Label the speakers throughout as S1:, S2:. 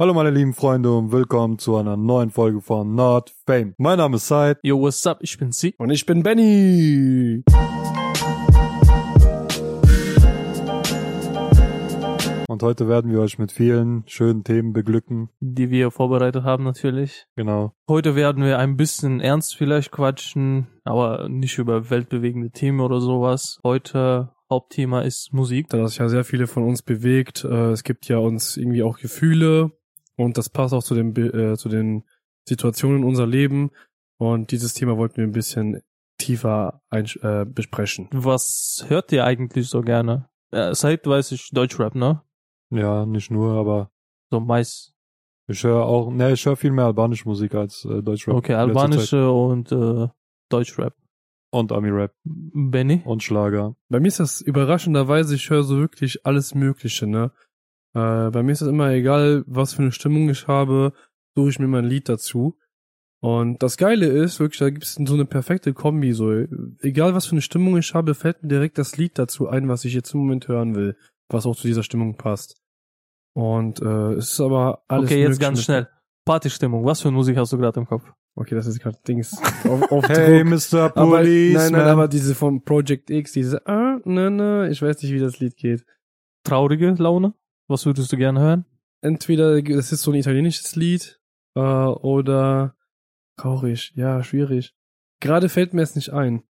S1: Hallo meine lieben Freunde und willkommen zu einer neuen Folge von Not Fame. Mein Name ist Said.
S2: Yo, what's up? Ich bin Sie.
S3: Und ich bin Benny.
S1: Und heute werden wir euch mit vielen schönen Themen beglücken.
S2: Die wir vorbereitet haben natürlich.
S1: Genau.
S2: Heute werden wir ein bisschen ernst vielleicht quatschen, aber nicht über weltbewegende Themen oder sowas. Heute Hauptthema ist Musik.
S3: Da das ja sehr viele von uns bewegt. Äh, es gibt ja uns irgendwie auch Gefühle und das passt auch zu den, äh, zu den Situationen in unser Leben. Und dieses Thema wollten wir ein bisschen tiefer einsch- äh, besprechen.
S2: Was hört ihr eigentlich so gerne? Äh, seit weiß ich Deutschrap, ne?
S1: Ja, nicht nur, aber
S2: So meist.
S1: ich höre auch, ne, ich höre viel mehr albanische Musik als äh, Deutschrap.
S2: Okay, albanische und äh, Deutschrap.
S1: Und Ami-Rap
S2: Benny?
S1: und Schlager.
S3: Bei mir ist das überraschenderweise, ich höre so wirklich alles Mögliche, ne? Äh, bei mir ist es immer egal, was für eine Stimmung ich habe, suche ich mir mein Lied dazu. Und das Geile ist, wirklich, da gibt es so eine perfekte Kombi, so. Egal was für eine Stimmung ich habe, fällt mir direkt das Lied dazu ein, was ich jetzt im Moment hören will, was auch zu dieser Stimmung passt. Und äh, es ist aber alles
S2: Okay, jetzt ganz
S3: mit-
S2: schnell. Partystimmung. Was für Musik hast du gerade im Kopf?
S3: Okay, das ist gerade Dings auf, auf
S1: Hey,
S3: Druck.
S1: Mr.
S3: Aber,
S1: Police.
S3: nein, nein, aber diese vom Project X, diese, ah, na, na, ich weiß nicht, wie das Lied geht.
S2: Traurige Laune? Was würdest du gerne hören?
S3: entweder das ist so ein italienisches Lied äh, oder traurig, ja, schwierig. Gerade fällt mir es nicht ein.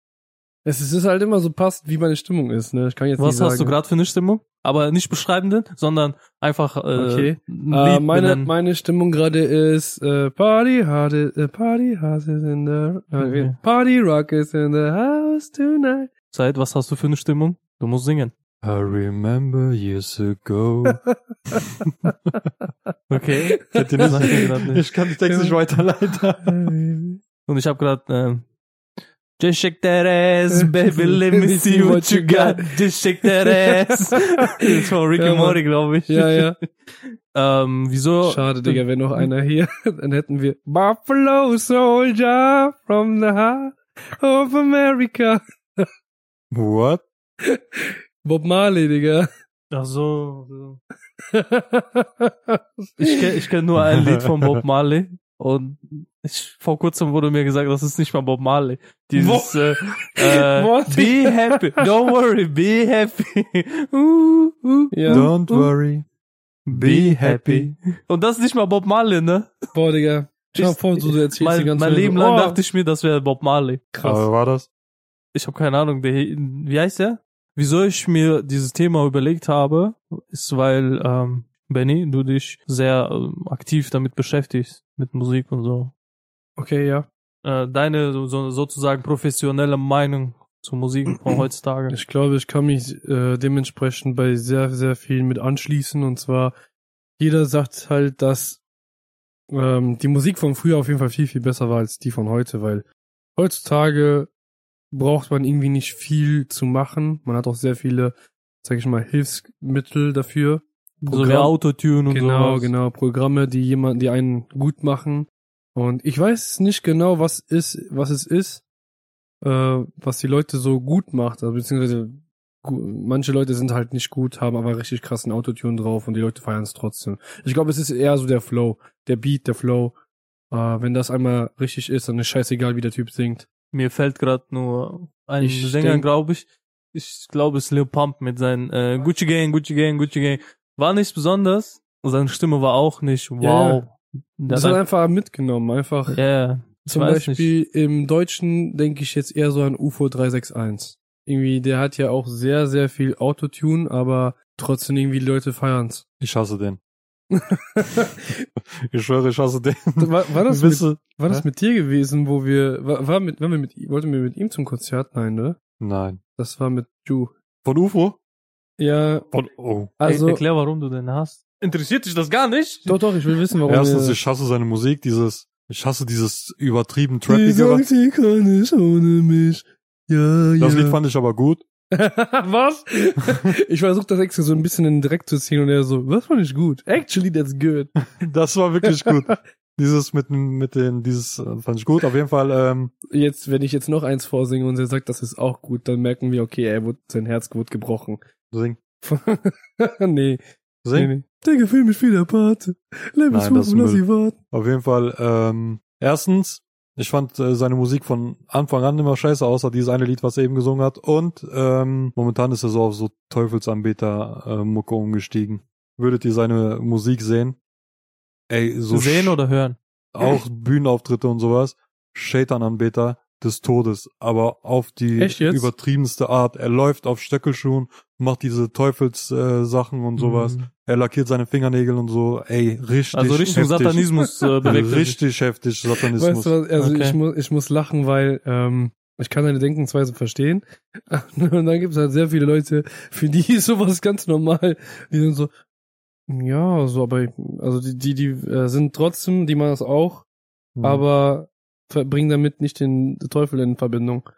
S3: Es ist, halt immer so passt, wie meine Stimmung ist, ne? Ich kann jetzt
S2: Was
S3: nicht sagen.
S2: hast du gerade für eine Stimmung? Aber nicht beschreibenden, sondern einfach äh,
S3: Okay. Äh, meine,
S2: benennen.
S3: meine Stimmung gerade ist äh, Party hard äh, Party hard is in the
S2: Okay.
S3: äh, Party rock is in the house tonight.
S2: Zeit, was hast du für eine Stimmung? Du musst singen.
S1: I remember years ago.
S2: Okay.
S1: Kennt ihr nicht?
S2: Nicht.
S1: Ich kann den Text nicht weiterleiten.
S2: Und ich habe gerade ähm, Just shake that ass, baby, let me see what you got. Just shake that ass. das ist von Rick
S3: Ja,
S2: and. Morty, glaube ich.
S3: ja, ja.
S2: Ähm, wieso?
S3: Schade, Digga, wäre noch einer hier, dann hätten wir Buffalo Soldier from the heart of America.
S1: What?
S3: Bob Marley, Digga.
S2: Ach so. so. Ich kenne ich kenn nur ein Lied von Bob Marley und ich, vor kurzem wurde mir gesagt, das ist nicht mal Bob Marley. Dieses äh, äh,
S3: What?
S2: Be happy, don't worry, be happy. Uh, uh,
S3: Ja.
S1: Don't
S2: uh,
S1: worry.
S2: Be happy. Und das ist nicht mal Bob Marley, ne?
S3: Boah, Digga.
S2: Ich-
S3: vor, du erzählst die
S2: Mein,
S3: ganze
S2: mein Leben
S3: so,
S2: lang
S3: oh,
S2: dachte ich mir, das wäre Bob Marley.
S3: krass.
S1: Aber war das?
S2: Ich habe keine Ahnung, der, wie heißt der? Wieso ich mir dieses Thema überlegt habe, ist, weil ähm, Benny, du dich sehr ähm, aktiv damit beschäftigst, mit Musik und so.
S3: Okay, ja.
S2: Äh, deine so, so, sozusagen professionelle Meinung zu Musik von heutzutage.
S3: Ich glaube, ich kann mich äh, dementsprechend bei sehr, sehr vielen mit anschließen. Und zwar, jeder sagt halt, dass ähm, die Musik von früher auf jeden Fall viel, viel besser war als die von heute, weil heutzutage braucht man irgendwie nicht viel zu machen. Man hat auch sehr viele, sag ich mal, Hilfsmittel dafür.
S2: so wie
S3: Programm-
S2: Autotune und
S3: Genau,
S2: sowas.
S3: genau. Programme, die jemand, die einen gut machen. Und ich weiß nicht genau, was ist, was es ist, äh, was die Leute so gut macht. Also beziehungsweise manche Leute sind halt nicht gut, haben aber richtig krassen Autotune drauf und die Leute feiern es trotzdem. Ich glaube, es ist eher so der Flow, der Beat, der Flow. Äh, wenn das einmal richtig ist, dann ist scheißegal, wie der Typ singt.
S2: Mir fällt gerade nur ein
S3: Ich
S2: Sänger, glaube ich. Ich glaube, es ist Lil Pump mit seinen äh, Gucci Gang, Gucci Gang, Gucci Gang. War nichts besonders. Und seine Stimme war auch nicht wow.
S3: Ja,
S2: Der
S3: Das
S2: hat
S3: einfach mitgenommen, einfach.
S2: Ja, ich
S3: Zum Beispiel im Deutschen denke ich jetzt eher so an UFO 361. Irgendwie, der hat ja auch sehr, sehr viel Autotune, aber trotzdem irgendwie die Leute feiern's.
S1: Ich hasse den. Ich schwöre, ich hasse den.
S3: War, war das, mit, war das mit dir gewesen, wo wir, war, war mit, waren wir mit, wollten wir mit ihm zum Konzert? Nein, ne?
S1: Nein.
S3: Das war mit Ju.
S1: Von UFO?
S3: Ja,
S1: Von, oh.
S2: Also,
S3: also,
S2: erklär, warum du den hast. Interessiert dich das gar nicht?
S3: doch, doch, ich will wissen, warum
S1: Erstens, ich hasse seine Musik, dieses, ich hasse dieses übertrieben trappige.
S3: sagt, sie kann nicht ohne mich. Ja, ja.
S1: Das Lied fand ich aber gut.
S3: was? ich versuche das extra so ein bisschen in den Dreck zu ziehen und er so, was fand ich gut? Actually, that's good.
S1: Das war wirklich gut. Dieses mit, mit den, dieses äh, fand ich gut. Auf jeden Fall, ähm,
S3: jetzt, wenn ich jetzt noch eins vorsinge und er sagt, das ist auch gut, dann merken wir, okay, er wurde, sein Herz wurde gebrochen.
S1: sing,
S3: nee, nee,
S1: sing.
S3: nee. Digga, film mich wieder, Pate.
S1: Nein, das ist
S3: lass sie warten.
S1: Auf jeden Fall, ähm, erstens, ich fand äh, seine Musik von Anfang an immer scheiße, außer dieses eine Lied, was er eben gesungen hat. Und ähm, momentan ist er so auf so Teufelsanbeter-Mucke umgestiegen. Würdet ihr seine Musik sehen? Ey, so
S2: Sehen oder hören?
S1: auch Bühnenauftritte und sowas. Shaitan-Anbeter des Todes, aber auf die übertriebenste Art. Er läuft auf Stöckelschuhen, macht diese Teufels-Sachen äh, Sachen und sowas.
S2: Mhm.
S1: Er lackiert seine Fingernägel und so. Ey, richtig
S2: Also Richtung
S1: heftig.
S2: Satanismus äh, bewegt.
S1: Richtig heftig Satanismus.
S3: Weißt du was, also
S2: Okay.
S3: ich, muss, ich muss lachen, weil ähm, ich kann deine Denkensweise verstehen. Und dann gibt es halt sehr viele Leute, für die ist sowas ganz normal. Die sind so, ja, so, aber also die, die, die äh, sind trotzdem, die machen das auch,
S1: Mhm.
S3: aber bringen damit nicht den Teufel in Verbindung.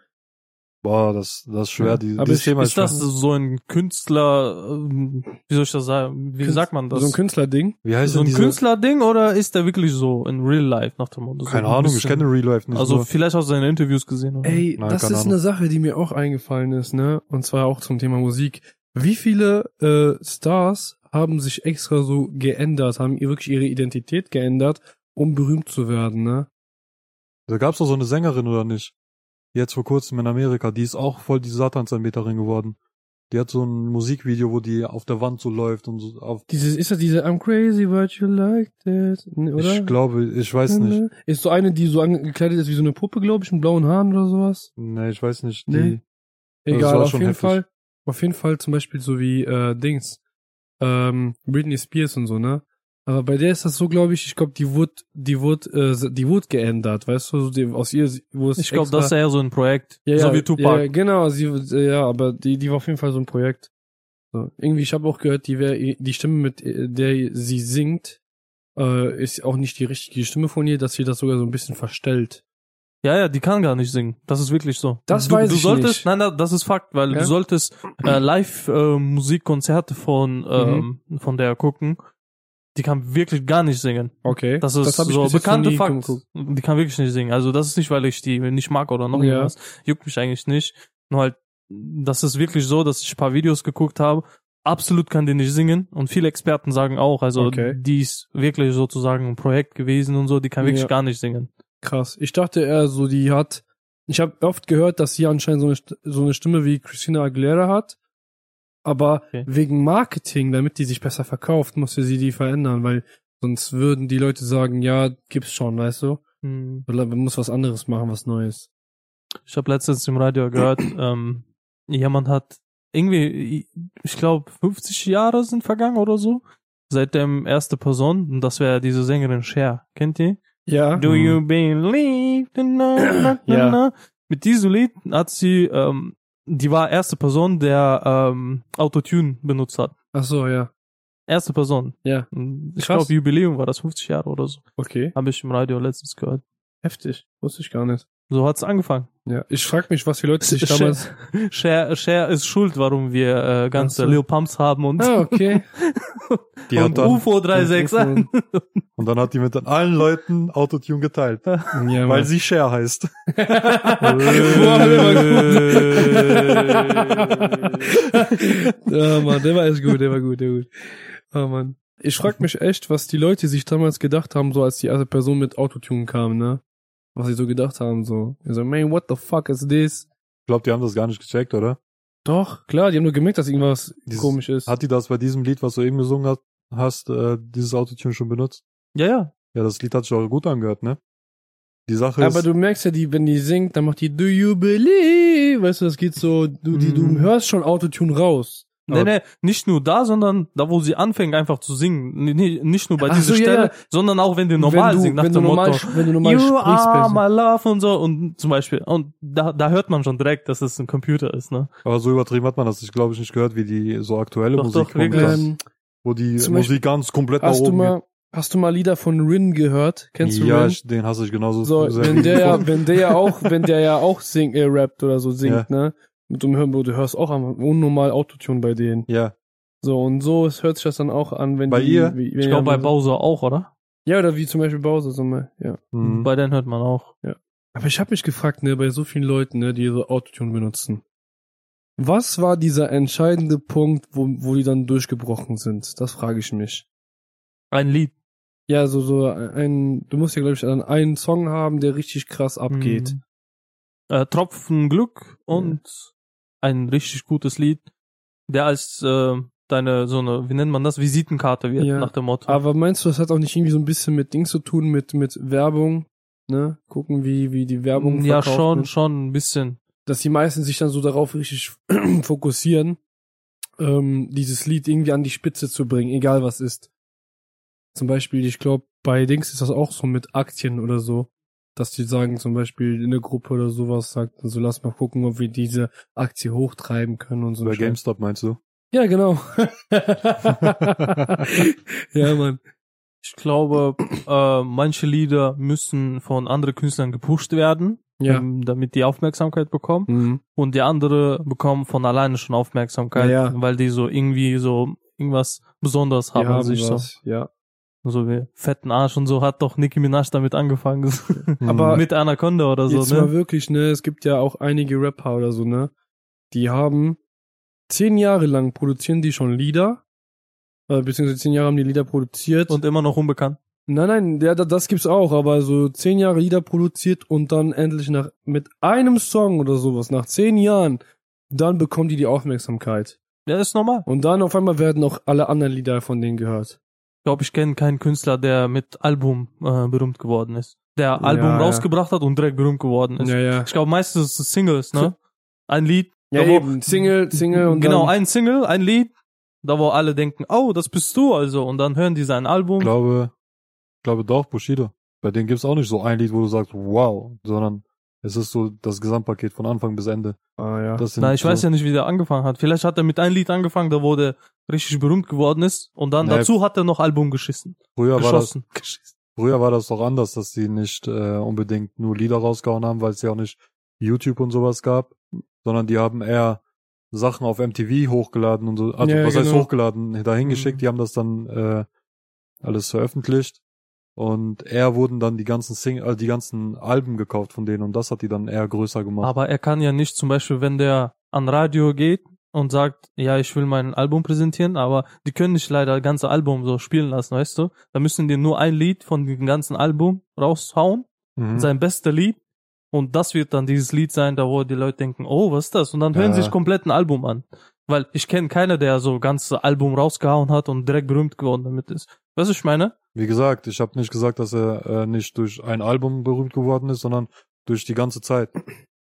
S1: Boah, das, das ist schwer.
S3: Ja,
S1: Die,
S3: aber
S1: dieses
S3: ich-
S1: Thema
S2: Ist das
S1: schwer.
S2: so ein Künstler, ähm, wie soll ich das sagen? Wie
S3: Künst-
S2: sagt man das?
S3: So ein Künstlerding.
S1: Wie heißt
S2: so
S1: denn
S2: ein
S1: diese?
S2: Künstlerding oder ist der wirklich so in real life nach dem Motto? So
S1: Keine
S2: ein
S1: Ahnung, ich
S2: bisschen-
S1: kenne Real Life nicht.
S2: Also
S1: nur.
S2: vielleicht hast du seine Interviews gesehen. Oder?
S3: Ey,
S1: Nein,
S3: das ist
S1: Ahnung.
S3: eine Sache, die mir auch eingefallen ist, ne? Und zwar auch zum Thema Musik. Wie viele äh, Stars haben sich extra so geändert, haben ihr wirklich ihre Identität geändert, um berühmt zu werden, ne?
S1: Da gab's doch so eine Sängerin oder nicht? Jetzt vor kurzem in Amerika, die ist auch voll die Satansanbeterin geworden. Die hat so ein Musikvideo, wo die auf der Wand so läuft und so auf.
S3: Dieses, ist das diese I'm crazy but you like that, oder?
S1: Ich glaube, ich weiß nicht.
S3: Ist so eine, die so angekleidet ist wie so eine Puppe, glaube ich, mit blauen Haaren oder sowas?
S1: Nee, ich weiß nicht. Die,
S3: Nee.
S1: Das
S3: Egal, auf jeden
S1: heftig.
S3: Fall. Auf jeden Fall zum Beispiel so wie äh, Dings, ähm, Britney Spears und so, ne? Aber bei der ist das so, glaube ich, ich glaube, die wurde, die wurde, äh, die wurde geändert, weißt du, die, aus ihr, wo es
S2: ich glaube, das ist eher so ein Projekt.
S3: ja, ja,
S2: so wie Tupac.
S3: Ja, genau, sie, äh, ja, aber die, die war auf jeden Fall so ein Projekt. So. Irgendwie, ich habe auch gehört, die wär, die Stimme, mit äh, der sie singt, äh, ist auch nicht die richtige Stimme von ihr, dass sie das sogar so ein bisschen verstellt.
S2: Ja, ja, die kann gar nicht singen. Das ist wirklich so.
S3: Das
S2: du,
S3: weiß
S2: du
S3: ich
S2: solltest,
S3: nicht.
S2: Nein, nein, das ist Fakt, weil
S3: Ja?
S2: du solltest äh, live äh, von ähm,
S3: Mhm.
S2: von der gucken. Die kann wirklich gar nicht singen.
S3: Okay.
S2: Das ist
S3: ich
S2: so bekannte Fakt. Die kann wirklich nicht singen. Also das ist nicht, weil ich die nicht mag oder noch
S3: Ja.
S2: irgendwas. Juckt mich eigentlich nicht. Nur halt, das ist wirklich so, dass ich ein paar Videos geguckt habe. Absolut kann die nicht singen. Und viele Experten sagen auch, also
S3: Okay.
S2: die ist wirklich sozusagen ein Projekt gewesen und so. Die kann wirklich
S3: Ja.
S2: gar nicht singen.
S3: Krass. Ich dachte eher so, die hat. Ich habe oft gehört, dass sie anscheinend so eine, so eine Stimme wie Christina Aguilera hat. Aber
S2: Okay.
S3: wegen Marketing, damit die sich besser verkauft, musste sie die verändern, weil sonst würden die Leute sagen, ja, gibt's schon, weißt du?
S2: Hm.
S3: Man muss was anderes machen, was Neues.
S2: Ich habe letztens im Radio gehört, ähm, jemand hat irgendwie, ich glaube, 50 Jahre sind vergangen oder so, seitdem erste Person, und das wäre diese Sängerin Cher. Kennt ihr?
S3: Ja.
S2: Do you believe in na, na, na,
S3: Ja.
S2: Mit diesem Lied hat sie, ähm, die war erste Person, der ähm, Autotune benutzt hat.
S3: Ach so, ja.
S2: Erste Person.
S3: Ja.
S2: Ich glaube, Jubiläum war das 50 Jahre oder so.
S3: Okay.
S2: Habe ich im Radio letztens gehört.
S3: Heftig. Wusste ich gar nicht.
S2: So hat's angefangen.
S3: Ja. Ich frag mich, was die Leute sich damals.
S2: Cher, Cher ist schuld, warum wir äh, ganze. Lil Pumps haben und,
S3: Ah, okay.
S1: die
S2: und
S1: hat dann,
S2: UFO 361.
S1: und dann hat die mit allen Leuten Autotune geteilt.
S3: ja,
S1: weil
S3: Mann.
S1: sie Cher heißt.
S3: Boah, der war gut. ja, Mann, der war echt gut, der war gut, der war gut. Ah, Mann. Ich frag mich echt, was die Leute sich damals gedacht haben, so als die erste Person mit Autotune kam, ne? Was sie so gedacht haben, so. Ich so, man, what the fuck is this?
S1: Ich glaube, die haben das gar nicht gecheckt, oder?
S3: Doch, klar, die haben nur gemerkt, dass irgendwas
S1: Dieses-
S3: komisch ist.
S1: Hat die das bei diesem Lied, was du eben gesungen hast, hast äh, dieses Autotune schon benutzt?
S2: ja, ja.
S1: Ja, das Lied hat sich auch gut angehört, ne? Die Sache
S3: Aber
S1: ist,
S3: du merkst ja, die, wenn die singt, dann macht die Do you believe? Weißt du, das geht so, du, die, du
S2: Mhm.
S3: hörst schon Autotune raus.
S2: Nee, nee, nicht nur da, sondern da, wo sie anfängt einfach zu singen. Nee, nicht nur bei
S3: Ach
S2: dieser
S3: so, ja,
S2: Stelle,
S3: ja.
S2: sondern auch wenn die normal
S3: wenn du,
S2: singt, nach
S3: wenn du
S2: dem
S3: normal,
S2: Motto.
S3: wenn du normal
S2: You
S3: sprichst.
S2: are my love und so und zum Beispiel. Und da, da hört man schon direkt, dass es ein Computer ist, ne?
S1: aber so übertrieben hat man das, ich glaube ich, nicht gehört, wie die so aktuelle
S2: Doch,
S1: Musik
S2: doch, wirklich.
S1: momentan,
S3: Ähm,
S1: wo die Musik
S3: Beispiel-
S1: ganz komplett nach
S3: hast du
S1: oben
S3: mal, hast du mal Lieder von Rin gehört? Kennst
S1: geht.
S3: du
S1: Ja,
S3: Rin?
S1: ich, den hasse ich genauso
S3: So,
S1: sehr
S3: wenn der ja, wenn der ja auch, wenn der ja auch singt, äh, rappt oder so singt, ne? Mit dem Hören, du hörst auch unnormal Autotune bei denen.
S1: Ja,
S3: So, und so es hört sich das dann auch an, wenn
S1: Bei
S3: die,
S1: ihr?
S3: Wie, wenn
S2: Ich
S3: ja,
S2: glaube bei Bowser auch, oder?
S3: Ja, oder wie zum Beispiel Bowser, so mal, ja.
S1: mhm.
S2: Bei denen hört man auch.
S3: Aber ich habe mich gefragt, ne, bei so vielen Leuten, ne, die so Autotune benutzen. Was war dieser entscheidende Punkt, wo, wo die dann durchgebrochen sind? Das frage ich mich.
S2: Ein Lied.
S3: Ja, so, so ein, du musst ja, glaube ich, dann einen Song haben, der richtig krass abgeht.
S2: Mhm. Äh, Tropfen Glück und ein richtig gutes Lied, der als äh, deine so eine, wie nennt man das, Visitenkarte wird
S3: Ja.
S2: nach dem Motto.
S3: Aber meinst du, das hat auch nicht irgendwie so ein bisschen mit Dings zu tun, mit, mit Werbung? Ne? Gucken, wie, wie die Werbung
S2: ja, schon,
S3: wird?
S2: schon ein bisschen.
S3: Dass die meisten sich dann so darauf richtig fokussieren, ähm, dieses Lied irgendwie an die Spitze zu bringen, egal was ist. Zum Beispiel, ich glaube, bei Dings ist das auch so mit Aktien oder so. Dass die sagen, zum Beispiel in der Gruppe oder sowas, sagt, also lass mal gucken, ob wir diese Aktie hochtreiben können und so.
S1: Bei. GameStop meinst du?
S3: Ja, genau. ja, Mann.
S2: Ich glaube, äh, manche Lieder müssen von anderen Künstlern gepusht werden,
S3: Ja.
S2: ähm, damit die Aufmerksamkeit bekommen.
S3: Mhm.
S2: Und die andere bekommen von alleine schon Aufmerksamkeit,
S3: Ja, ja.
S2: weil die so irgendwie so irgendwas Besonderes haben,
S3: haben
S2: sich so.
S3: ja.
S2: So wie fetten Arsch und so hat doch Nicki Minaj damit angefangen.
S3: Aber-
S2: mit Anaconda oder so,
S3: Jetzt mal
S2: ne?
S3: wirklich, ne, es gibt ja auch einige Rapper oder so, ne, die haben zehn Jahre lang produzieren die schon Lieder, äh, beziehungsweise zehn Jahre haben die Lieder produziert.
S2: Und immer noch unbekannt.
S3: nein, nein, ja, da- das gibt's auch, aber so zehn Jahre Lieder produziert und dann endlich nach, mit einem Song oder sowas, nach zehn Jahren, dann bekommen die die Aufmerksamkeit.
S2: Ja, ist normal.
S3: Und dann auf einmal werden auch alle anderen Lieder von denen gehört.
S2: Ich glaube, ich kenne keinen Künstler, der mit Album äh, berühmt geworden ist. Der Album
S3: ja.
S2: rausgebracht hat und direkt berühmt geworden ist.
S3: ja.
S2: Ich glaube, meistens ist es Singles, ne? Ein Lied.
S3: Ja,
S2: wo-
S3: eben, Single, Single und
S2: Genau,
S3: dann,
S2: ein Single, ein Lied, da wo alle denken, oh, das bist du also. Und dann hören die sein Album.
S1: Ich glaube, ich glaube doch, Bushido. Bei denen gibt's auch nicht so ein Lied, wo du sagst, wow, sondern es ist so das Gesamtpaket von Anfang bis Ende.
S3: ah, ja.
S2: Na, ich
S1: so,
S2: weiß ja nicht, wie der angefangen hat. Vielleicht hat er mit einem Lied angefangen, da wo der richtig berühmt geworden ist. Und dann
S1: Nee.
S2: dazu hat er noch Album geschissen.
S1: früher war das,
S2: geschossen. Geschissen.
S1: früher war das doch anders, dass die nicht äh, unbedingt nur Lieder rausgehauen haben, weil es ja auch nicht YouTube und sowas gab, sondern die haben eher Sachen auf MTV hochgeladen und so, also
S3: Ja,
S1: was heißt
S3: genau.
S1: hochgeladen, dahin geschickt,
S2: Mhm.
S1: die haben das dann äh, alles veröffentlicht und eher wurden dann die ganzen Sing also die ganzen Alben gekauft von denen und das hat die dann eher größer gemacht.
S2: Aber er kann ja nicht zum Beispiel, wenn der an Radio geht und sagt, ja, ich will mein Album präsentieren, aber die können nicht leider das ganze Album so spielen lassen, weißt du? Da müssen die nur ein Lied von dem ganzen Album raushauen,
S1: Mhm.
S2: sein bester Lied. Und das wird dann dieses Lied sein, da wo die Leute denken, oh, was ist das? Und dann hören
S1: Ja.
S2: sie sich komplett ein Album an. Weil ich kenne keiner, der so ganze Album rausgehauen hat und direkt berühmt geworden damit ist. Weißt du, was ich meine?
S1: Wie gesagt, ich habe nicht gesagt, dass er äh, nicht durch ein Album berühmt geworden ist, sondern durch die ganze Zeit.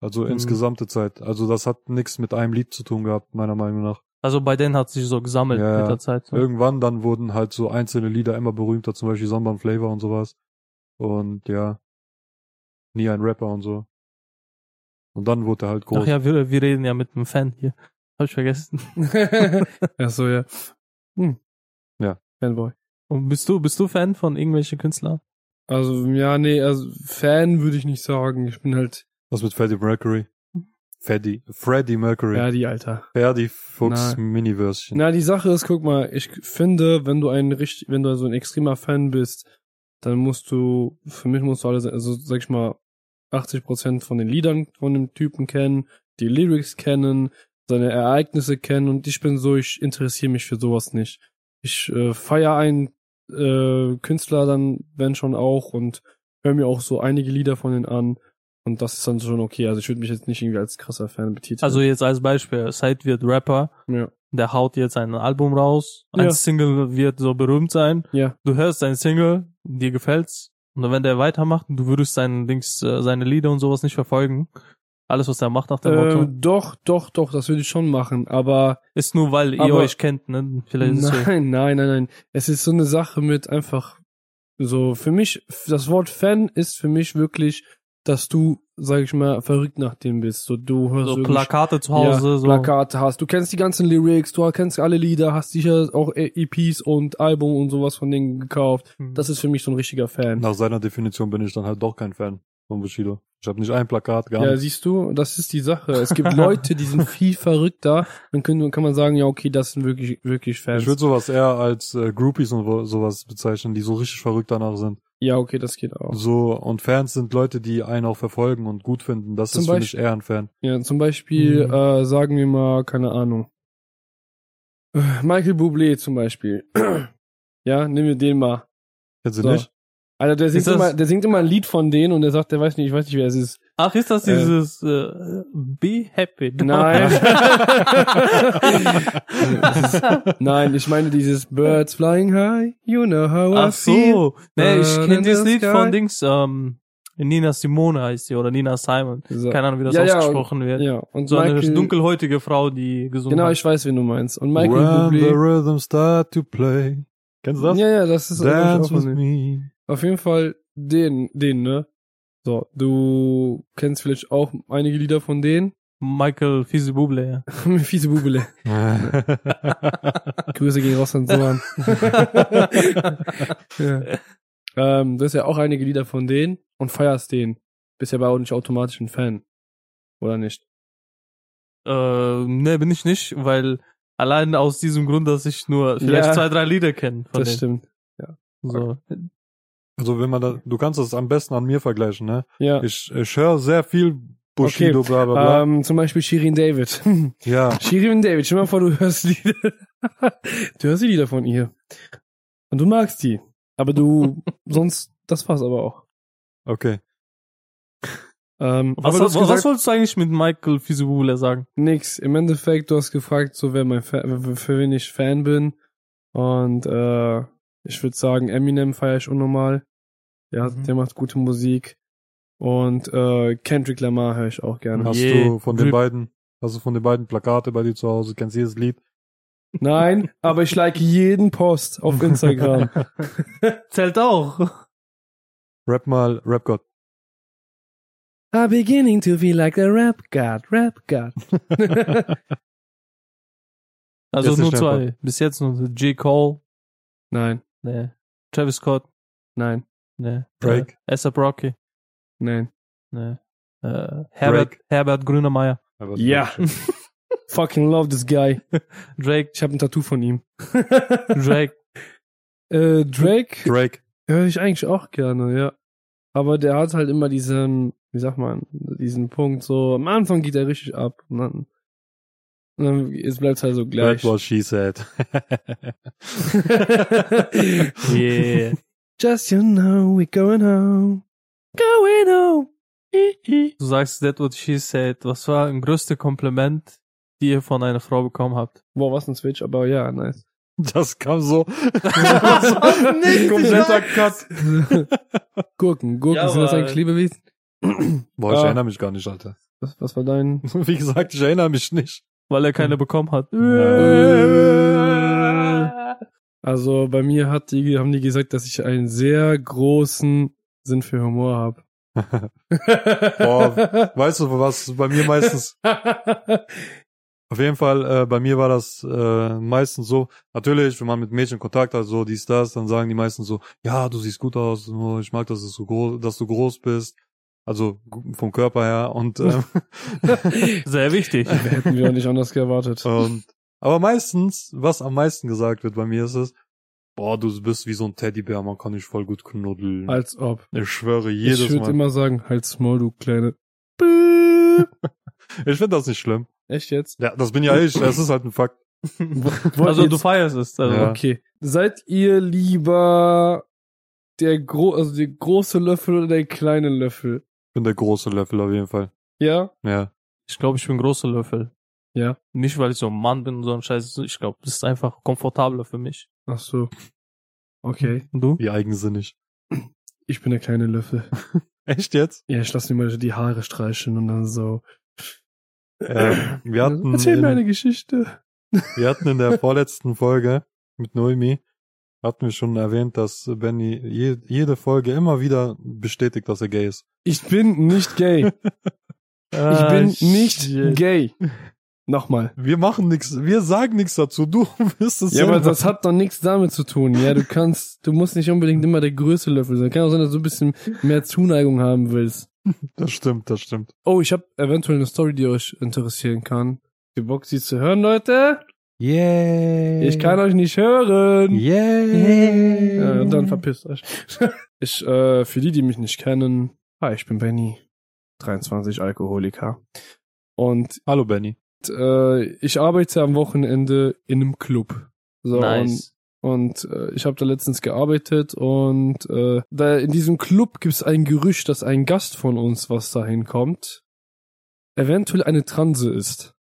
S1: Also
S2: Mhm.
S1: insgesamte Zeit. Also das hat nichts mit einem Lied zu tun gehabt, meiner Meinung nach.
S2: Also bei denen hat sich so gesammelt
S1: Ja,
S2: mit der Zeit. So.
S1: Irgendwann dann wurden halt so einzelne Lieder immer berühmter, zum Beispiel Samba und Flavor und sowas. Und ja, nie ein Rapper und so. Und dann wurde er halt groß.
S2: Ach ja, wir, wir reden ja mit einem Fan hier. Hab ich vergessen.
S3: Ach so, ja. Hm.
S1: Ja.
S3: Fanboy.
S2: Und bist du, bist du Fan von irgendwelchen Künstlern?
S3: Also, ja, nee, also Fan würde ich nicht sagen. Ich bin halt,
S1: Was mit Freddie Mercury? Freddie, Freddie Mercury.
S3: ja, die Alter.
S1: Ferdi Fuchs
S3: Nein.
S1: Mini-Würstchen.
S3: Na, die Sache ist, guck mal, ich finde, wenn du ein richtig, wenn du so ein extremer Fan bist, dann musst du, für mich musst du alle, also sag ich mal, 80% von den Liedern von dem Typen kennen, die Lyrics kennen, seine Ereignisse kennen und ich bin so, ich interessiere mich für sowas nicht. Ich äh, feier einen äh, Künstler dann, wenn schon auch und höre mir auch so einige Lieder von denen an und das ist dann schon okay. Also ich würde mich jetzt nicht irgendwie als krasser Fan betiteln.
S2: Also jetzt als Beispiel, Said wird Rapper,
S3: ja,
S2: der haut jetzt ein Album raus, ein
S3: Ja.
S2: Single wird so berühmt sein,
S3: ja,
S2: du hörst sein Single, dir gefällt's, und wenn der weitermacht, du würdest seinen Dings, äh, seine Lieder und sowas nicht verfolgen. Alles, was er macht nach dem
S3: äh,
S2: Motto.
S3: doch, doch, doch, das würde ich schon machen, aber
S2: Ist nur, weil ihr
S3: aber-
S2: euch kennt, ne? Vielleicht ist es so.
S3: Nein, nein, nein, nein. Es ist so eine Sache mit einfach so, für mich, das Wort Fan ist für mich wirklich, dass du, sag ich mal, verrückt nach dem bist. So, du hörst
S2: So Plakate zu Hause,
S3: ja,
S2: so.
S3: Plakate hast. Du kennst die ganzen Lyrics, du kennst alle Lieder, hast sicher auch EPs und Album und sowas von denen gekauft.
S2: Mhm.
S3: Das ist für mich so ein richtiger Fan.
S1: Nach seiner Definition bin ich dann halt doch kein Fan von Bushido. Ich habe nicht ein Plakat, gar
S3: Ja, siehst du, das ist die Sache. Es gibt Leute, die sind viel verrückter. Dann können, kann man sagen, ja, okay, das sind wirklich, wirklich Fans.
S1: Ich würde sowas eher als äh, Groupies und sowas bezeichnen, die so richtig verrückt danach sind.
S3: ja, okay, das geht auch.
S1: So, und Fans sind Leute, die einen auch verfolgen und gut finden. Das
S3: Zum
S1: ist für mich eher ein Fan.
S3: Ja, zum Beispiel,
S2: Mhm.
S3: äh, sagen wir mal, keine Ahnung. Michael Bublé zum Beispiel. Ja, nimm mir den mal.
S1: Kennst du
S3: So.
S1: nicht?
S3: Alter, der singt, immer, der singt immer ein Lied von denen und der sagt, der weiß nicht, ich weiß nicht, wer es ist.
S2: Ach, ist das
S3: Äh.
S2: dieses äh, Be Happy?
S3: Nein. Das ist, nein, ich meine dieses Birds flying high, you know how I
S2: Ach
S3: feel.
S2: so. Nee, ich kenne dieses
S3: the
S2: Lied von Dings, ähm, Nina Simone heißt sie, oder Nina Simon.
S3: So.
S2: Keine Ahnung, wie das
S3: Ja, ja,
S2: ausgesprochen wird.
S3: Ja, und
S2: So eine
S3: Michael,
S2: dunkelhäutige Frau, die gesungen
S3: Genau,
S2: hat.
S3: ich weiß, wen du meinst. Und Michael
S1: When the
S3: Bublé.
S1: rhythm start to play. Kennst du das?
S3: Ja, ja, das ist
S1: Dance with me.
S3: Auf jeden Fall den, den, ne? So, du kennst vielleicht auch einige Lieder von denen.
S2: Michael Fisi Bublé, ja.
S3: Fiese Bubele. Grüße gehen raus an Sohan. ja. ähm, du hast ja auch einige Lieder von denen und feierst den. Bist ja aber auch nicht automatisch ein Fan. Oder nicht?
S2: Äh, nee, bin ich nicht, weil allein aus diesem Grund, dass ich nur vielleicht
S3: Ja.
S2: zwei, drei Lieder kenne von
S3: das
S2: denen.
S3: stimmt.
S2: So.
S1: Also wenn man da, du kannst das am besten an mir vergleichen, ne?
S3: Ja.
S1: Ich, ich höre sehr viel Bushido,
S3: Okay.
S1: bla bla bla.
S3: Ähm, zum Beispiel Shirin David.
S1: ja,
S3: Shirin David, stell dir mal vor, du hörst Lieder. du hörst die Lieder von ihr. Und du magst die. Aber du, sonst, das war's aber auch.
S1: okay.
S3: Ähm,
S2: Was, was,
S3: gesagt,
S2: wolltest du eigentlich mit Michael Fisi Bublé sagen?
S3: nix. Im Endeffekt, du hast gefragt, so wer mein Fa für wen ich Fan bin. Und äh, ich würde sagen, Eminem feiere ich unnormal. Der, hat,
S2: Mhm.
S3: der macht gute Musik. Und äh, Kendrick Lamar höre ich auch gerne.
S1: Hast
S2: Yeah.
S1: du von den beiden, hast du von den beiden Plakate bei dir zu Hause, kennst jedes Lied?
S3: Nein, aber ich like jeden Post auf Instagram.
S2: Zählt auch.
S1: Rap mal, Rap Gott.
S3: I'm beginning to feel like a rap god, rap god.
S2: Also
S1: Jetzt
S2: nur zwei. Bis jetzt nur J. Cole,
S3: nein,
S2: nee. Travis Scott,
S3: nein,
S2: nee.
S1: Drake.
S2: Äh, A$AP Rocky,
S3: nein.
S2: nee. Äh, Herbert, Herbert Grünemeyer,
S3: Ja. Fucking love this guy.
S2: Drake,
S3: Ich habe ein Tattoo von ihm.
S2: Drake.
S3: äh, Drake
S1: Drake.
S3: höre ich eigentlich auch gerne, ja. Aber der hat halt immer diesen, wie sagt man, diesen Punkt so, am Anfang geht er richtig ab und dann, dann es bleibt halt so gleich.
S1: That's what she said.
S2: Yeah.
S3: Just you know, we going home. Going home.
S2: Du sagst that what she said. Was war ein größte Kompliment, die ihr von einer Frau bekommen habt?
S3: Boah, was ein Switch, aber ja, nice.
S1: Das kam so.
S2: nicht
S1: Kompletter Cut.
S3: Gurken, Gurken,
S2: Ja,
S3: sind das eigentlich Lebewesen?
S1: Boah, ich
S3: Ja.
S1: erinnere mich gar nicht, Alter.
S3: Was, was war dein?
S1: Wie gesagt, ich erinnere mich nicht.
S2: Weil er keine bekommen hat.
S3: Also bei mir hat die, haben die gesagt, dass ich einen sehr großen Sinn für Humor habe.
S1: Boah, weißt du, was bei mir meistens, auf jeden Fall, äh, bei mir war das äh, meistens so, natürlich, wenn man mit Mädchen Kontakt hat, so dies, das, dann sagen die meisten so, ja, du siehst gut aus, nur ich mag, dass du so groß, dass du groß bist. Also vom Körper her und ähm,
S2: Sehr wichtig.
S3: Hätten wir auch nicht anders geerwartet.
S1: Und, aber meistens, was am meisten gesagt wird bei mir ist es, boah, du bist wie so ein Teddybär, man kann dich voll gut knuddeln.
S3: Als ob.
S1: ich schwöre,
S3: Ich
S1: jedes
S3: würde
S1: Mal.
S3: immer sagen, halt's Maul, du kleine.
S1: Ich finde das nicht schlimm.
S3: Echt jetzt?
S1: Ja, das bin ja ich, das ist halt ein Fakt.
S2: Also du feierst es. Also.
S1: Ja.
S3: Okay. Seid ihr lieber der gro also der große Löffel oder der kleine Löffel?
S1: Ich bin der große Löffel auf jeden Fall.
S3: Ja?
S1: Ja.
S2: Ich glaube, ich bin großer Löffel.
S3: Ja.
S2: Nicht, weil ich so ein Mann bin und so ein Scheiß. Ich glaube, das ist einfach komfortabler für mich.
S3: Ach so. Okay.
S2: Und du?
S1: Wie eigensinnig.
S3: Ich bin der kleine Löffel.
S1: Echt jetzt?
S3: Ja, ich lasse mir mal die Haare streichen und dann so.
S1: Äh, wir, hatten
S3: Erzähl mir eine
S1: in,
S3: Geschichte.
S1: wir hatten in der vorletzten Folge mit Noemi, hatten wir schon erwähnt, dass Benny je, jede Folge immer wieder bestätigt, dass er gay ist.
S3: Ich bin nicht gay. Ich
S2: Ah,
S3: bin nicht gay. Nochmal.
S1: Wir machen nichts, wir sagen nichts dazu, du wirst es
S3: Ja, aber das hat doch nichts damit zu tun. Ja, du kannst, du musst nicht unbedingt immer der größte Löffel sein. Kann auch sein, dass du ein bisschen mehr Zuneigung haben willst.
S1: Das stimmt, das stimmt.
S3: Oh, ich habe eventuell eine Story, die euch interessieren kann. Ihr Bock, sie zu hören, Leute?
S1: Yeah.
S3: Ich kann euch nicht hören.
S1: Yeah.
S3: Ja, dann verpisst euch. Ich, äh, für die, die mich nicht kennen, hi, ich bin Benny, 23 Alkoholiker. Und
S1: Hallo Benny.
S3: äh, ich arbeite am Wochenende in einem Club. So,
S2: Nice.
S3: Und äh, ich habe da letztens gearbeitet und äh, da in diesem Club gibt es ein Gerücht, dass ein Gast von uns, was da hinkommt, eventuell eine Transe ist.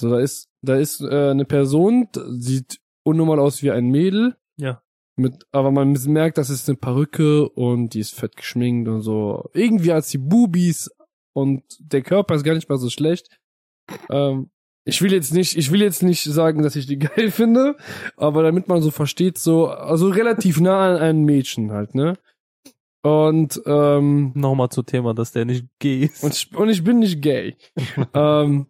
S3: So, da ist, da ist äh, eine Person, sieht unnormal aus wie ein Mädel.
S2: Ja.
S3: Mit, aber man merkt, das ist eine Perücke und die ist fett geschminkt und so. Irgendwie als die Bubis und der Körper ist gar nicht mal so schlecht. Ähm, ich will jetzt nicht, ich will jetzt nicht sagen, dass ich die geil finde, aber damit man so versteht, so, also relativ nah an ein Mädchen halt, ne? Und, ähm,
S2: Nochmal zu Thema, dass der nicht gay ist.
S3: und ich, und ich bin nicht gay. ähm,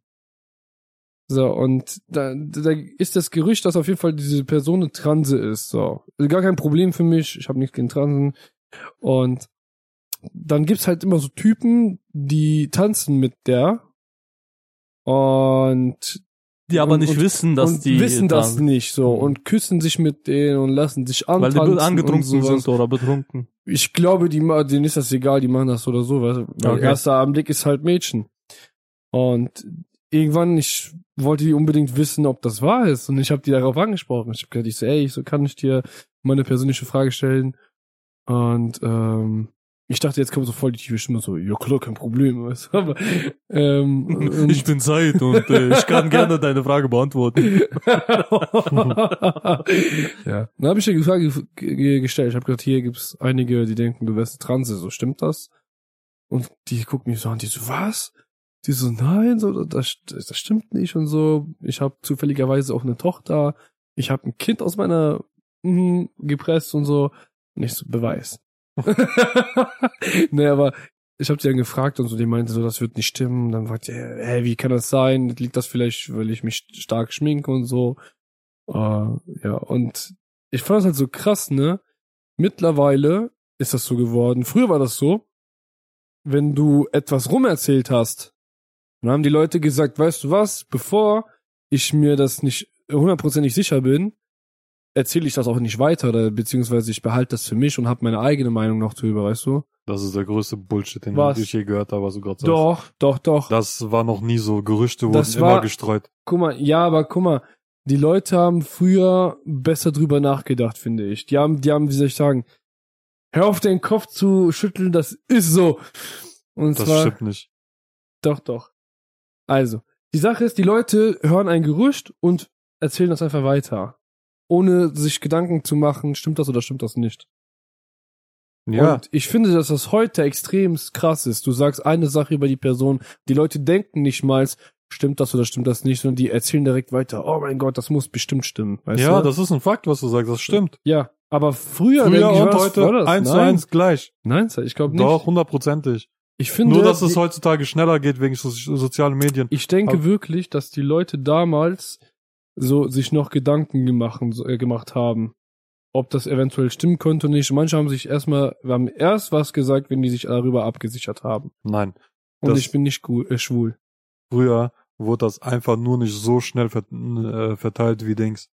S3: so, und da, da ist das Gerücht, dass auf jeden Fall diese Person eine Transe ist. So. Also gar kein Problem für mich. Ich habe nichts gegen Transen. Und dann gibt's halt immer so Typen, die tanzen mit der. Und
S2: die aber
S3: und-
S2: nicht
S3: und-
S2: wissen, dass
S3: und
S2: die
S3: wissen das
S2: dann-
S3: nicht so
S2: Mhm.
S3: und küssen sich mit denen und lassen sich
S2: weil
S3: antanzen
S2: die angetrunken sind oder betrunken.
S3: Ich glaube, die, denen ist das egal, die machen das oder so. Weil, weil
S2: Okay.
S3: erster Anblick ist halt Mädchen. Und irgendwann, ich wollte die unbedingt wissen, ob das wahr ist. Und ich habe die darauf angesprochen. Ich habe gesagt, ich so, ey, so kann ich dir mal eine persönliche Frage stellen. Und ähm, ich dachte, jetzt kommt so voll die tiefe Stimme, so, ja klar, kein Problem. weißt du, Aber, ähm, und-
S2: Ich bin Zeit und äh, ich kann gerne deine Frage beantworten.
S3: ja. Dann habe ich dir die Frage ge- ge- gestellt. Ich habe gesagt, hier gibt's einige, die denken, du wärst Transe. So, stimmt das? Und die gucken mich so an, die so, was? Die so, nein, so, das, das stimmt nicht und so. Ich habe zufälligerweise auch eine Tochter. Ich habe ein Kind aus meiner mhm, gepresst und so. Und ich so, Beweis. nee, aber ich habe sie dann gefragt und so, die meinte so, das wird nicht stimmen. Dann fragte er, hä, wie kann das sein? Liegt das vielleicht, weil ich mich stark schminke und so? Äh, ja, und ich fand das halt so krass, ne? Mittlerweile ist das so geworden. Früher war das so, wenn du etwas rumerzählt hast, dann haben die Leute gesagt, weißt du was, bevor ich mir das nicht hundertprozentig sicher bin, erzähle ich das auch nicht weiter, oder, beziehungsweise ich behalte das für mich und habe meine eigene Meinung noch drüber, weißt du?
S1: Das ist der größte Bullshit, den
S3: Was?
S1: ich je gehört habe, was du gerade sagst.
S3: Doch, doch, doch.
S1: Das war noch nie so. Gerüchte wurden
S3: Das
S1: immer
S3: war-
S1: gestreut.
S3: Guck mal, ja, aber guck mal, die Leute haben früher besser drüber nachgedacht, finde ich. Die haben, die haben, wie soll ich sagen, hör auf den Kopf zu schütteln, das ist so. Und
S1: Das
S3: zwar,
S1: stimmt nicht.
S3: doch, doch. Also, die Sache ist, die Leute hören ein Gerücht und erzählen das einfach weiter. Ohne sich Gedanken zu machen, stimmt das oder stimmt das nicht.
S1: Ja,
S3: Und ich finde, dass das heute extrem krass ist. Du sagst eine Sache über die Person, die Leute denken nicht mal, stimmt das oder stimmt das nicht, sondern die erzählen direkt weiter. Oh mein Gott, das muss bestimmt stimmen. Weißt
S1: ja,
S3: du?
S1: das ist ein Fakt, was du sagst. Das stimmt.
S3: Ja, aber früher,
S1: Früher
S3: ich,
S1: und heute
S3: war das?
S1: eins zu eins gleich.
S3: Nein, ich glaube nicht.
S1: Doch, hundertprozentig.
S3: Ich finde,
S1: Nur, dass es heutzutage schneller geht wegen so sozialen Medien.
S3: ich denke
S1: Aber-
S3: wirklich, dass die Leute damals so sich noch Gedanken gemacht, äh, gemacht haben, ob das eventuell stimmen könnte oder nicht. Manche haben sich erstmal, haben erst was gesagt, wenn die sich darüber abgesichert haben.
S1: Nein.
S3: Und ich bin nicht gu- äh, schwul.
S1: Früher wurde das einfach nur nicht so schnell vert äh, verteilt wie Dings.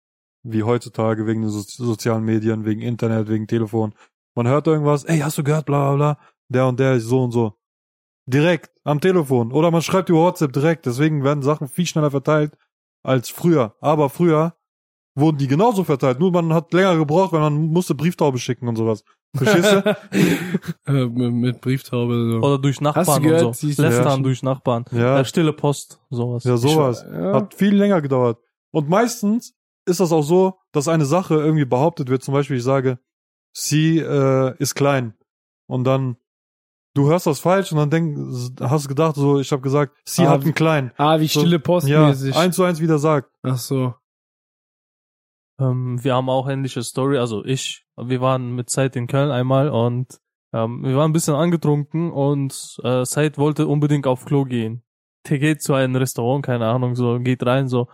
S1: Wie heutzutage wegen den so sozialen Medien, wegen Internet, wegen Telefon. Man hört irgendwas, ey, hast du gehört, bla bla bla. Der und der ist so und so. Direkt, am Telefon. Oder man schreibt über WhatsApp direkt. Deswegen werden Sachen viel schneller verteilt als früher. Aber früher wurden die genauso verteilt. Nur man hat länger gebraucht, weil man musste Brieftaube schicken und sowas. Verstehst du?
S3: äh, mit, Brieftaube. So.
S2: Oder durch Nachbarn
S3: gehört,
S2: und so. Lästern
S3: ja.
S2: durch Nachbarn.
S1: ja.
S2: Äh, stille Post, sowas.
S1: Ja, sowas.
S3: Ich- ja.
S1: Hat viel länger gedauert. Und meistens ist das auch so, dass eine Sache irgendwie behauptet wird. Zum Beispiel, ich sage, sie äh, ist klein. Und dann, du hörst das falsch und dann denk, hast gedacht, so, ich habe gesagt, sie
S3: Ah,
S1: hat einen kleinen.
S3: Ah, wie
S1: So,
S3: stille Post
S1: Ja,
S3: mäßig.
S1: eins zu eins wieder sagt.
S3: Ach so.
S2: Ähm, wir haben auch ähnliche Story, also ich, wir waren mit Said in Köln einmal und ähm, wir waren ein bisschen angetrunken und äh, Said wollte unbedingt auf Klo gehen. Der geht zu einem Restaurant, keine Ahnung, so, geht rein, so.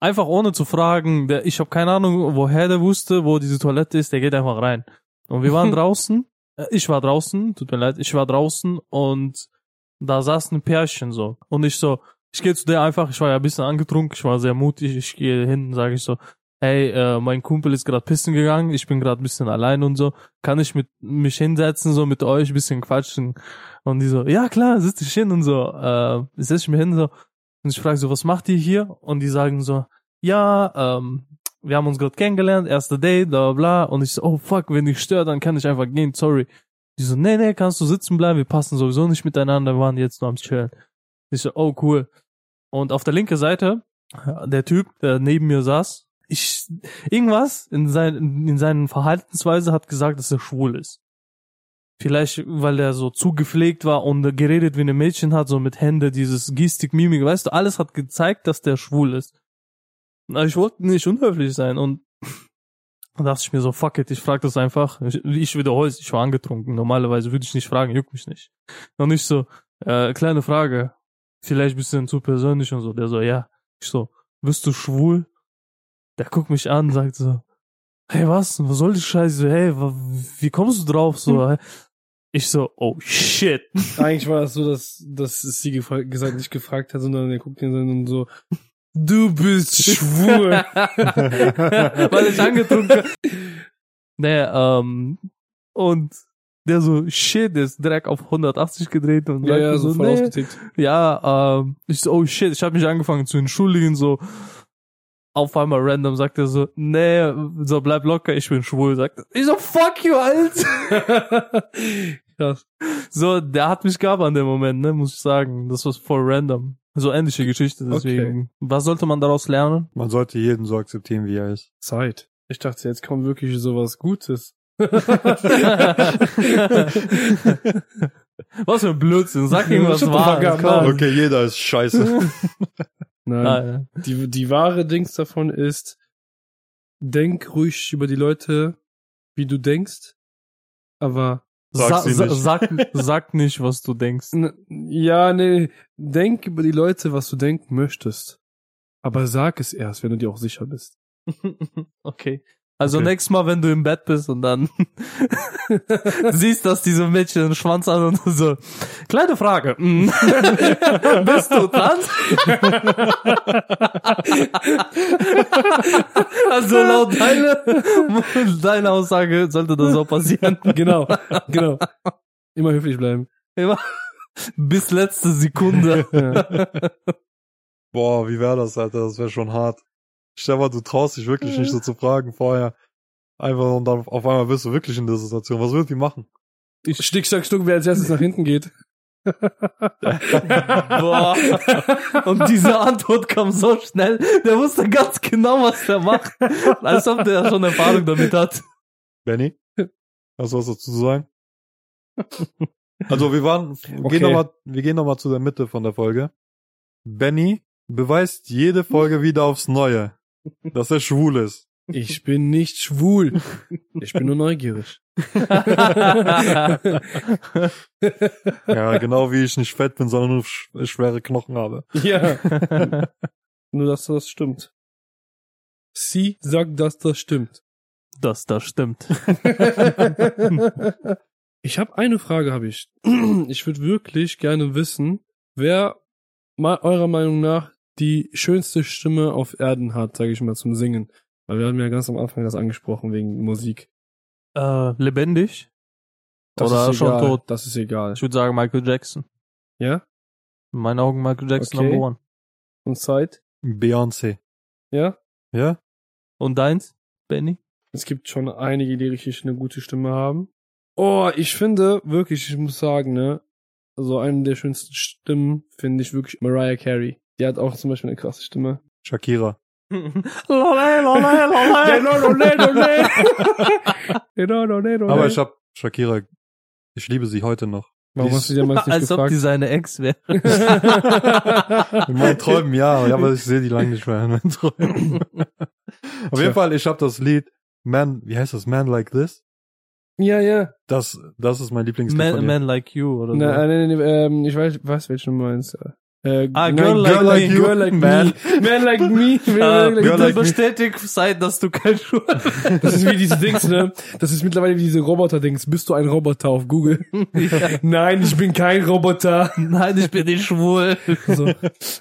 S2: Einfach ohne zu fragen, der, ich habe keine Ahnung, woher der wusste, wo diese Toilette ist, der geht einfach rein. Und wir waren draußen, ich war draußen, tut mir leid, ich war draußen und da saß ein Pärchen so. Und ich so, ich gehe zu der einfach, ich war ja ein bisschen angetrunken, ich war sehr mutig, ich gehe hin, sage ich so, hey, äh, mein Kumpel ist gerade pissen gegangen, ich bin gerade ein bisschen allein und so, kann ich mit mich hinsetzen, so mit euch ein bisschen quatschen? Und die so, ja klar, setz dich hin und so, äh, setz ich mir hin so. Und ich frage so, was macht ihr hier? Und die sagen so, ja, ähm, wir haben uns gerade kennengelernt, erste Date, bla bla bla. Und ich so, oh fuck, wenn ich störe, dann kann ich einfach gehen, sorry. Die so, nee, nee, kannst du sitzen bleiben, wir passen sowieso nicht miteinander, wir waren jetzt nur am Chillen. Ich so, oh cool. Und auf der linken Seite, der Typ, der neben mir saß, ich, irgendwas in, sein, in seinen Verhaltensweise hat gesagt, dass er schwul ist. Vielleicht, weil er so zu gepflegt war und geredet wie ein Mädchen hat, so mit Hände, dieses Gestik, Mimik, weißt du, alles hat gezeigt, dass der schwul ist. Aber ich wollte nicht unhöflich sein und da dachte ich mir so, fuck it, ich frag das einfach. Ich, ich wiederhole es, ich war angetrunken. Normalerweise würde ich nicht fragen, juckt mich nicht. Und ich so, äh, kleine Frage, vielleicht bist du zu persönlich und so. Der so, ja. Ich so, bist du schwul? Der guckt mich an, sagt so, hey, was? Was soll die Scheiße? So, hey, wie kommst du drauf? So, ich so, oh shit.
S3: Eigentlich war es so, dass, dass sie gefragt, gesagt, nicht gefragt hat, sondern er guckt ihn und so, du bist schwul.
S2: Weil ich angetrunken Naja, ähm, und der so, shit, der ist direkt auf 180 gedreht und
S3: ja, ja,
S2: so,
S3: so voll
S2: nee.
S3: ausgetickt.
S2: Ja, ähm, ich so, oh shit, ich habe mich angefangen zu entschuldigen, so auf einmal random sagt er so, nee, so bleib locker, ich bin schwul, sagt er. Ich so, fuck you, Alter.
S3: Krass.
S2: So, der hat mich gehabt an dem Moment, ne, muss ich sagen. Das war voll random. So ähnliche Geschichte, deswegen. Was sollte man daraus lernen?
S1: Man sollte jeden so akzeptieren, wie er ist.
S3: Zeit. Ich dachte, jetzt kommt wirklich sowas Gutes.
S2: Was für ein Blödsinn, sag
S3: the fuck
S2: Wahres.
S1: Okay, jeder ist scheiße.
S3: Nein.
S2: Ah, ja.
S3: Die, die wahre Dings davon ist, denk ruhig über die Leute, wie du denkst, aber
S1: Sag's
S2: Sa
S1: nicht.
S2: sag, sag nicht, was du denkst.
S3: Ja, nee, denk über die Leute, was du denken möchtest. Aber sag es erst, wenn du dir auch sicher bist.
S2: okay. Also
S1: Okay.
S2: nächstes Mal, wenn du im Bett bist und dann siehst, dass diese Mädchen einen Schwanz haben und so, kleine Frage, mm. bist du trans? also laut deiner, deiner Aussage sollte das so passieren.
S3: Genau, genau. Immer höflich bleiben.
S2: Immer bis letzte Sekunde.
S1: Boah, wie wäre das, Alter? Das wäre schon hart. Stell mal, du traust dich wirklich nicht so zu fragen vorher. Einfach und dann auf einmal bist du wirklich in der Situation. Was würdet ihr machen?
S3: Stick, Stack, Stuck, wer als erstes nach hinten geht.
S2: Boah. Und diese Antwort kam so schnell. Der wusste ganz genau, was der macht. Als ob der schon Erfahrung damit hat.
S1: Benny? Hast du was dazu zu sagen? Also wir waren,
S3: Okay.
S1: gehen noch mal, wir gehen noch mal zu der Mitte von der Folge. Benny beweist jede Folge wieder aufs Neue, dass er schwul ist.
S3: Ich bin nicht schwul. Ich bin nur neugierig.
S1: Ja, genau wie ich nicht fett bin, sondern nur sch schwere Knochen habe.
S3: Ja. nur, dass das stimmt. Sie sagt, dass das stimmt.
S2: Das, das stimmt.
S3: ich habe eine Frage, habe ich. Ich würde wirklich gerne wissen, wer mal eurer Meinung nach die schönste Stimme auf Erden hat, sage ich mal, zum Singen. Weil wir haben ja ganz am Anfang das angesprochen wegen Musik.
S2: Äh, lebendig?
S3: Das
S2: Oder
S3: ist
S2: schon
S3: egal.
S2: tot?
S3: Das ist egal.
S2: Ich würde sagen Michael Jackson.
S3: Ja?
S2: In meinen Augen Michael Jackson
S3: Okay.
S2: number one.
S3: Und Zeit?
S1: Beyoncé.
S3: Ja?
S1: Ja?
S2: Und deins, Benny?
S3: Es gibt schon einige, die richtig eine gute Stimme haben. Oh, ich finde wirklich, ich muss sagen, ne, so eine der schönsten Stimmen finde ich wirklich Mariah Carey. Die hat auch zum Beispiel eine krasse Stimme.
S1: Shakira. Aber ich hab Shakira, ich liebe sie heute noch.
S3: Warum hast du dir damals nicht
S2: Als ob
S3: gefragt?
S2: die seine Ex wäre.
S1: In meinen Träumen ja, aber ich sehe die lange nicht mehr in meinen Träumen. Auf jeden Fall, ich habe das Lied Man, wie heißt das? Man Like This?
S3: ja, ja.
S1: Das, das ist mein Lieblingslied
S2: Man, man like you oder so.
S3: Na, nee, nee, nee, ähm, ich weiß, was welchen du meinst. Äh,
S2: Ah,
S3: nein,
S2: Girl Like
S1: Like
S2: Me.
S1: You.
S3: Girl like
S1: Man.
S3: Man like me.
S2: Ah,
S3: Man like
S1: Girl
S2: bitte
S1: like me.
S2: bestätig sein, dass du kein Schuh
S3: Das ist wie diese Dings, ne? Das ist mittlerweile wie diese Roboter-Dings. Bist du ein Roboter auf Google?
S2: ja.
S3: Nein, ich bin kein Roboter.
S2: Nein, ich bin nicht schwul.
S3: So.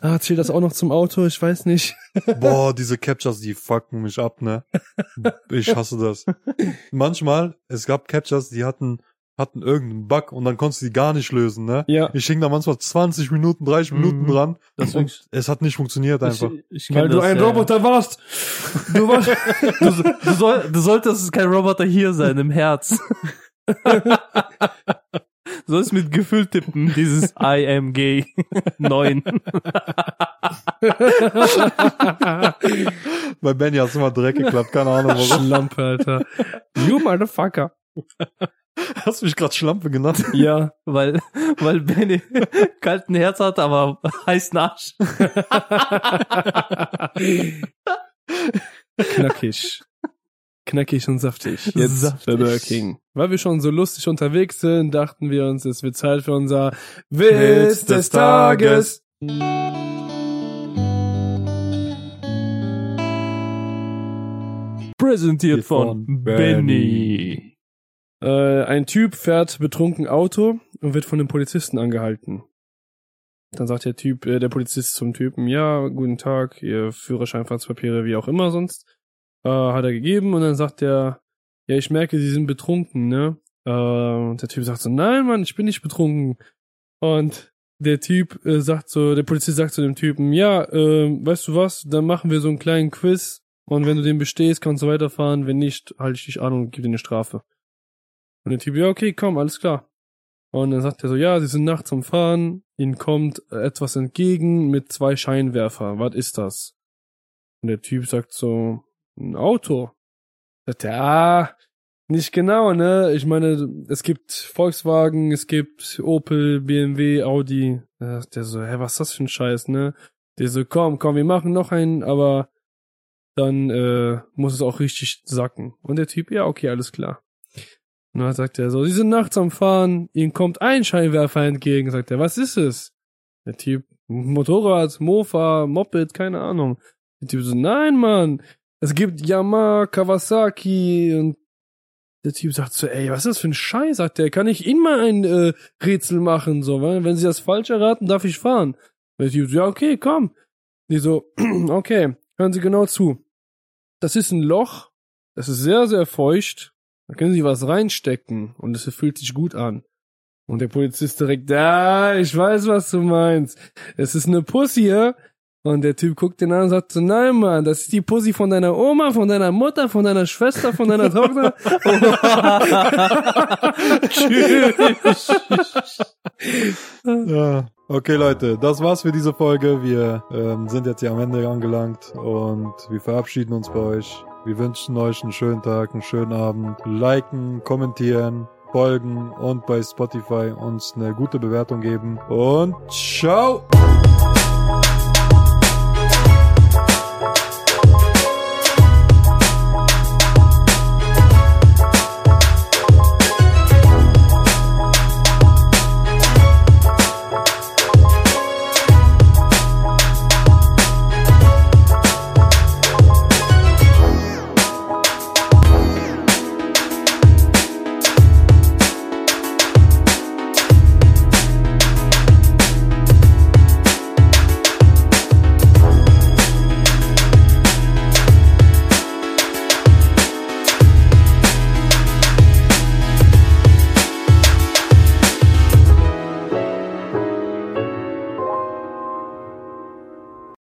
S3: Ah, zählt das auch noch zum Auto? Ich weiß nicht.
S1: Boah, diese Captures, die fucken mich ab, ne? Ich hasse das. Manchmal, es gab Captures, die hatten hatten irgendeinen Bug und dann konntest du die gar nicht lösen, ne?
S3: Ja,
S1: Ich hing da manchmal 20 Minuten, 30 Minuten
S2: Mhm.
S1: dran
S2: Das
S1: und es hat nicht funktioniert einfach.
S2: Ich, ich
S3: weil du
S2: das,
S3: ein
S2: ja.
S3: Roboter warst. Du warst.
S2: Du, so- du, soll, du solltest kein Roboter hier sein, im Herz. Du sollst mit Gefühl tippen, dieses I am gay. Neun.
S1: Bei Benny hat's immer direkt geklappt, keine Ahnung warum.
S3: Schlampe, Alter. You motherfucker.
S1: Hast du mich gerade Schlampe genannt?
S3: Ja.
S2: Weil, weil Benny kalten Herz hat, aber heißen Arsch.
S3: Knackig. Knackig und saftig. Jetzt
S2: Saftig.
S3: Burger King. Weil wir schon so lustig unterwegs sind, dachten wir uns, es wird Zeit für unser Witz des Tages.
S2: Präsentiert von
S1: von
S2: Benny.
S3: Äh, ein Typ fährt betrunken Auto und wird von dem Polizisten angehalten. Dann sagt der Typ, äh, der Polizist zum Typen, ja, guten Tag, Ihr Führerschein, Fahrtspapiere, wie auch immer sonst, äh, hat er gegeben und dann sagt er, ja, ich merke, Sie sind betrunken, ne? Äh, und der Typ sagt so, nein, Mann, ich bin nicht betrunken. Und der Typ äh, sagt so, der Polizist sagt zu dem Typen, ja, äh, weißt du was, dann machen wir so einen kleinen Quiz und wenn du den bestehst, kannst du weiterfahren, wenn nicht, halte ich dich an und gebe dir eine Strafe. Und der Typ, ja, okay, komm, alles klar. Und dann sagt er so, ja, sie sind nachts am Fahren, ihnen kommt etwas entgegen mit zwei Scheinwerfer. Was ist das? Und der Typ sagt so, ein Auto. Sagt er, ah, nicht genau, ne? Ich meine, es gibt Volkswagen, es gibt Opel, BMW, Audi. Sagt der so, hä, was ist das für ein Scheiß, ne? Der so, komm, komm, wir machen noch einen, aber dann äh, muss es auch richtig sacken. Und der Typ, ja, okay, alles klar. Und dann sagt er so, sie sind nachts am Fahren, ihnen kommt ein Scheinwerfer entgegen. Sagt er, was ist es? Der Typ, Motorrad, Mofa, Moped, keine Ahnung. Der Typ so, nein, Mann, es gibt Yamaha, Kawasaki und der Typ sagt so, ey, was ist das für ein Scheiß? Sagt er, kann ich Ihnen mal ein äh, Rätsel machen? So, weil wenn Sie das falsch erraten, darf ich fahren. Der Typ so, ja, okay, komm. Die so, okay, hören Sie genau zu. Das ist ein Loch, das ist sehr, sehr feucht. Da können Sie was reinstecken und es fühlt sich gut an. Und der Polizist direkt, ja, ich weiß, was du meinst. Es ist eine Pussy hier. Und der Typ guckt den an und sagt so, nein, Mann, das ist die Pussy von deiner Oma, von deiner Mutter, von deiner Schwester, von deiner Tochter.
S1: Ja. Okay, Leute, das war's für diese Folge. Wir ähm, sind jetzt hier am Ende angelangt und wir verabschieden uns bei euch. Wir wünschen euch einen schönen Tag, einen schönen Abend. Liken, kommentieren, folgen und bei Spotify uns eine gute Bewertung geben. Und ciao!